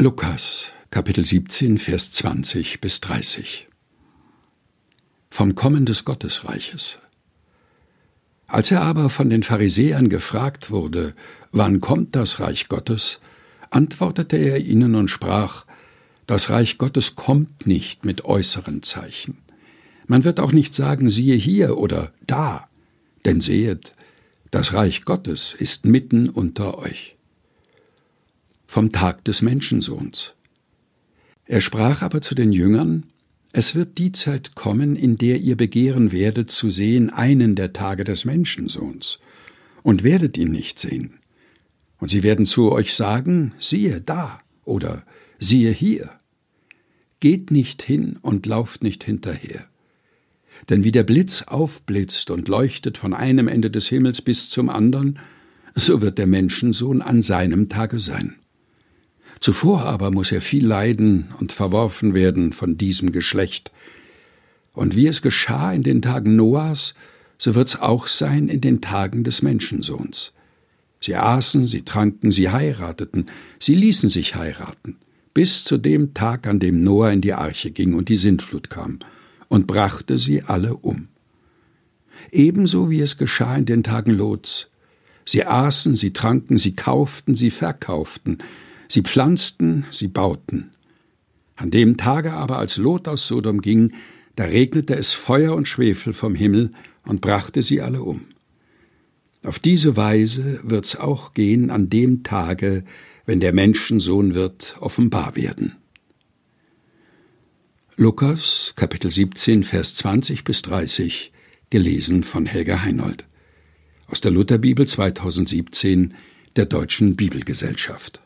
Lukas, Kapitel 17, Vers 20 bis 30 Vom Kommen des Gottesreiches. Als er aber von den Pharisäern gefragt wurde, wann kommt das Reich Gottes, antwortete er ihnen und sprach, das Reich Gottes kommt nicht mit äußeren Zeichen. Man wird auch nicht sagen, siehe hier oder da, denn sehet, das Reich Gottes ist mitten unter euch vom Tag des Menschensohns. Er sprach aber zu den Jüngern, es wird die Zeit kommen, in der ihr begehren werdet zu sehen einen der Tage des Menschensohns, und werdet ihn nicht sehen. Und sie werden zu euch sagen, siehe da oder siehe hier. Geht nicht hin und lauft nicht hinterher. Denn wie der Blitz aufblitzt und leuchtet von einem Ende des Himmels bis zum andern, so wird der Menschensohn an seinem Tage sein. Zuvor aber muss er viel leiden und verworfen werden von diesem Geschlecht. Und wie es geschah in den Tagen Noahs, so wird's auch sein in den Tagen des Menschensohns. Sie aßen, sie tranken, sie heirateten, sie ließen sich heiraten, bis zu dem Tag, an dem Noah in die Arche ging und die Sintflut kam, und brachte sie alle um. Ebenso wie es geschah in den Tagen Lots. Sie aßen, sie tranken, sie kauften, sie verkauften, Sie pflanzten, sie bauten. An dem Tage aber, als Lot aus Sodom ging, da regnete es Feuer und Schwefel vom Himmel und brachte sie alle um. Auf diese Weise wird's auch gehen an dem Tage, wenn der Menschensohn wird offenbar werden. Lukas, Kapitel 17, Vers 20 bis 30, gelesen von Helga Heinold. Aus der Lutherbibel 2017 der Deutschen Bibelgesellschaft.